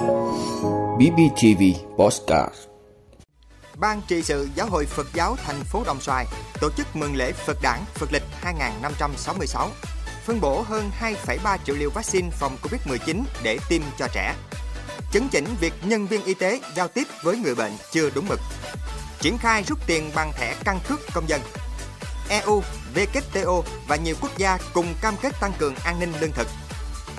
BBTV Postcard Ban trị sự Giáo hội Phật giáo thành phố Đồng Xoài tổ chức mừng lễ Phật đản Phật lịch 2566, phân bổ hơn 2,3 triệu liều vaccine phòng Covid-19 để tiêm cho trẻ. Chấn chỉnh việc nhân viên y tế giao tiếp với người bệnh chưa đúng mực. Triển khai rút tiền bằng thẻ căn cước công dân. EU, WTO và nhiều quốc gia cùng cam kết tăng cường an ninh lương thực.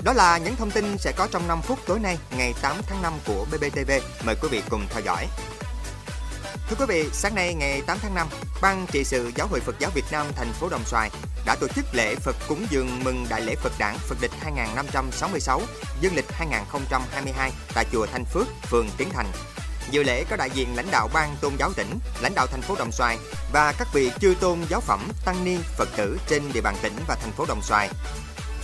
Đó là những thông tin sẽ có trong 5 phút tối nay, ngày 8 tháng 5 của BBTV. Mời quý vị cùng theo dõi. Thưa quý vị, sáng nay ngày 8 tháng 5, Ban trị sự Giáo hội Phật giáo Việt Nam thành phố Đồng Xoài đã tổ chức lễ Phật cúng dường mừng Đại lễ Phật đản Phật lịch 2566, dương lịch 2022 tại chùa Thanh Phước, phường Tiến Thành. Dự lễ có đại diện lãnh đạo ban tôn giáo tỉnh, lãnh đạo thành phố Đồng Xoài và các vị chư tôn giáo phẩm, tăng ni, Phật tử trên địa bàn tỉnh và thành phố Đồng Xoài.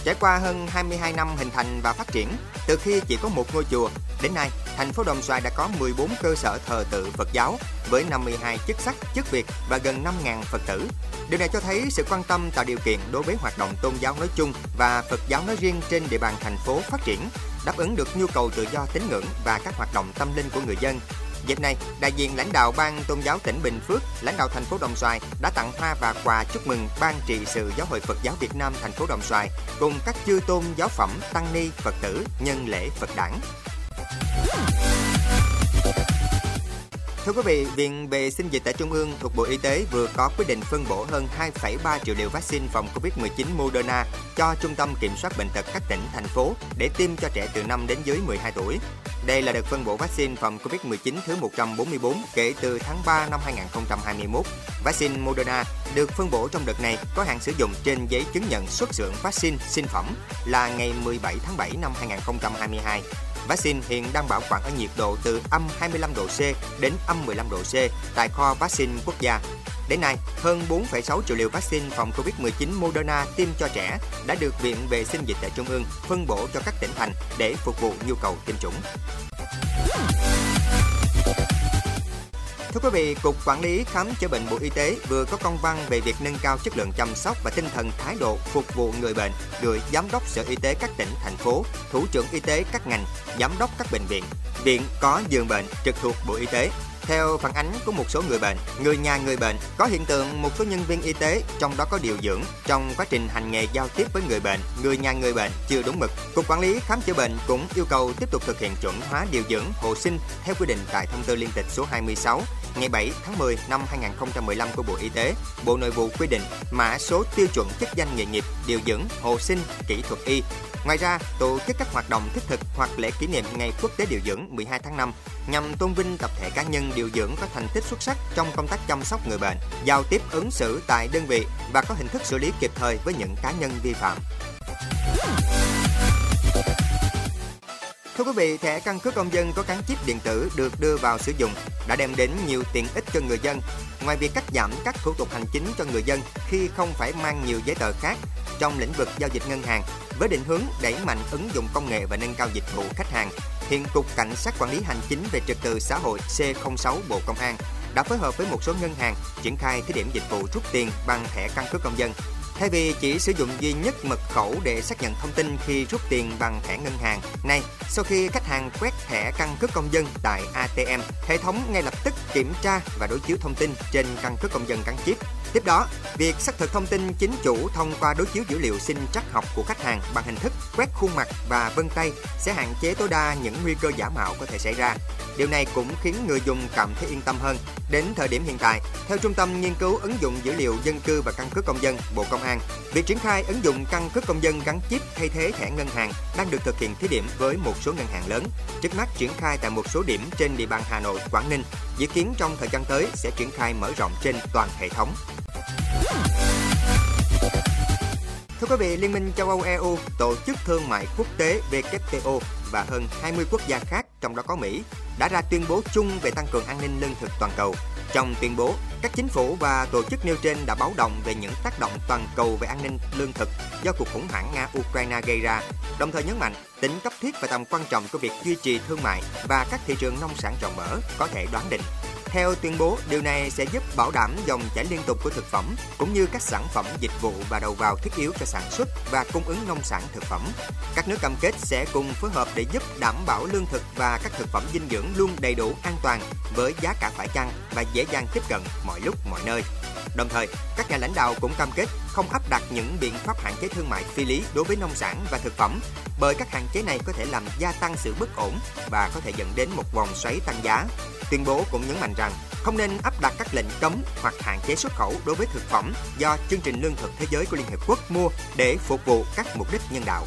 Trải qua hơn 22 năm hình thành và phát triển, từ khi chỉ có một ngôi chùa, đến nay, thành phố Đồng Xoài đã có 14 cơ sở thờ tự Phật giáo với 52 chức sắc, chức việc và gần 5.000 Phật tử. Điều này cho thấy sự quan tâm tạo điều kiện đối với hoạt động tôn giáo nói chung và Phật giáo nói riêng trên địa bàn thành phố phát triển, đáp ứng được nhu cầu tự do tín ngưỡng và các hoạt động tâm linh của người dân Dịp này, đại diện lãnh đạo Ban Tôn giáo tỉnh Bình Phước, lãnh đạo thành phố Đồng Xoài đã tặng hoa và quà chúc mừng Ban trị sự Giáo hội Phật giáo Việt Nam thành phố Đồng Xoài cùng các chư tôn giáo phẩm, tăng ni, Phật tử nhân lễ Phật đản. Thưa quý vị, Viện Vệ sinh Dịch tễ Trung ương thuộc Bộ Y tế vừa có quyết định phân bổ hơn 2,3 triệu liều vaccine phòng COVID-19 Moderna cho Trung tâm Kiểm soát Bệnh tật các tỉnh, thành phố để tiêm cho trẻ từ 5 đến dưới 12 tuổi. Đây là đợt phân bổ vaccine phòng COVID-19 thứ 144 kể từ tháng 3 năm 2021. Vaccine Moderna được phân bổ trong đợt này có hạn sử dụng trên giấy chứng nhận xuất xưởng vaccine sinh phẩm là ngày 17 tháng 7 năm 2022. Vaccine hiện đang bảo quản ở nhiệt độ từ âm 25 độ C đến âm 15 độ C tại kho vaccine quốc gia. Đến nay, hơn 4,6 triệu liều vaccine phòng COVID-19 Moderna tiêm cho trẻ đã được Viện Vệ sinh Dịch tễ Trung ương phân bổ cho các tỉnh thành để phục vụ nhu cầu tiêm chủng. Thưa quý vị, Cục Quản lý Khám chữa bệnh Bộ Y tế vừa có công văn về việc nâng cao chất lượng chăm sóc và tinh thần thái độ phục vụ người bệnh gửi Giám đốc Sở Y tế các tỉnh, thành phố, Thủ trưởng Y tế các ngành, Giám đốc các bệnh viện, viện có giường bệnh trực thuộc Bộ Y tế theo phản ánh của một số người bệnh, người nhà người bệnh có hiện tượng một số nhân viên y tế, trong đó có điều dưỡng, trong quá trình hành nghề giao tiếp với người bệnh, người nhà người bệnh chưa đúng mực. Cục Quản lý khám chữa bệnh cũng yêu cầu tiếp tục thực hiện chuẩn hóa điều dưỡng, hộ sinh theo quy định tại thông tư liên tịch số 26 ngày 7 tháng 10 năm 2015 của Bộ Y tế, Bộ Nội vụ quy định mã số tiêu chuẩn chức danh nghề nghiệp, điều dưỡng, hộ sinh, kỹ thuật y. Ngoài ra, tổ chức các hoạt động thiết thực hoặc lễ kỷ niệm Ngày Quốc tế Điều dưỡng 12 tháng 5 nhằm tôn vinh tập thể cá nhân điều dưỡng có thành tích xuất sắc trong công tác chăm sóc người bệnh, giao tiếp ứng xử tại đơn vị và có hình thức xử lý kịp thời với những cá nhân vi phạm. Thưa quý vị, thẻ căn cước công dân có gắn chip điện tử được đưa vào sử dụng đã đem đến nhiều tiện ích cho người dân. Ngoài việc cắt giảm các thủ tục hành chính cho người dân khi không phải mang nhiều giấy tờ khác trong lĩnh vực giao dịch ngân hàng, với định hướng đẩy mạnh ứng dụng công nghệ và nâng cao dịch vụ khách hàng, hiện Cục Cảnh sát Quản lý Hành chính về Trật tự xã hội C06 Bộ Công an đã phối hợp với một số ngân hàng triển khai thí điểm dịch vụ rút tiền bằng thẻ căn cước công dân Thay vì chỉ sử dụng duy nhất mật khẩu để xác nhận thông tin khi rút tiền bằng thẻ ngân hàng, nay sau khi khách hàng quét thẻ căn cước công dân tại ATM, hệ thống ngay lập tức kiểm tra và đối chiếu thông tin trên căn cước công dân gắn chip. Tiếp đó, việc xác thực thông tin chính chủ thông qua đối chiếu dữ liệu sinh trắc học của khách hàng bằng hình thức quét khuôn mặt và vân tay sẽ hạn chế tối đa những nguy cơ giả mạo có thể xảy ra. Điều này cũng khiến người dùng cảm thấy yên tâm hơn. Đến thời điểm hiện tại, theo Trung tâm Nghiên cứu ứng dụng dữ liệu dân cư và căn cước công dân, Bộ Công an, việc triển khai ứng dụng căn cước công dân gắn chip thay thế thẻ ngân hàng đang được thực hiện thí điểm với một số ngân hàng lớn. Trước mắt triển khai tại một số điểm trên địa bàn Hà Nội, Quảng Ninh, dự kiến trong thời gian tới sẽ triển khai mở rộng trên toàn hệ thống. Thưa quý vị, Liên minh châu Âu EU, Tổ chức Thương mại Quốc tế WTO và hơn 20 quốc gia khác, trong đó có Mỹ, đã ra tuyên bố chung về tăng cường an ninh lương thực toàn cầu. Trong tuyên bố, các chính phủ và tổ chức nêu trên đã báo động về những tác động toàn cầu về an ninh lương thực do cuộc khủng hoảng Nga-Ukraine gây ra, đồng thời nhấn mạnh tính cấp thiết và tầm quan trọng của việc duy trì thương mại và các thị trường nông sản rộng mở có thể đoán định. Theo tuyên bố, điều này sẽ giúp bảo đảm dòng chảy liên tục của thực phẩm cũng như các sản phẩm dịch vụ và đầu vào thiết yếu cho sản xuất và cung ứng nông sản thực phẩm. Các nước cam kết sẽ cùng phối hợp để giúp đảm bảo lương thực và các thực phẩm dinh dưỡng luôn đầy đủ an toàn với giá cả phải chăng và dễ dàng tiếp cận mọi lúc mọi nơi. Đồng thời, các nhà lãnh đạo cũng cam kết không áp đặt những biện pháp hạn chế thương mại phi lý đối với nông sản và thực phẩm, bởi các hạn chế này có thể làm gia tăng sự bất ổn và có thể dẫn đến một vòng xoáy tăng giá. Tuyên bố cũng nhấn mạnh rằng không nên áp đặt các lệnh cấm hoặc hạn chế xuất khẩu đối với thực phẩm do chương trình lương thực thế giới của Liên Hợp Quốc mua để phục vụ các mục đích nhân đạo.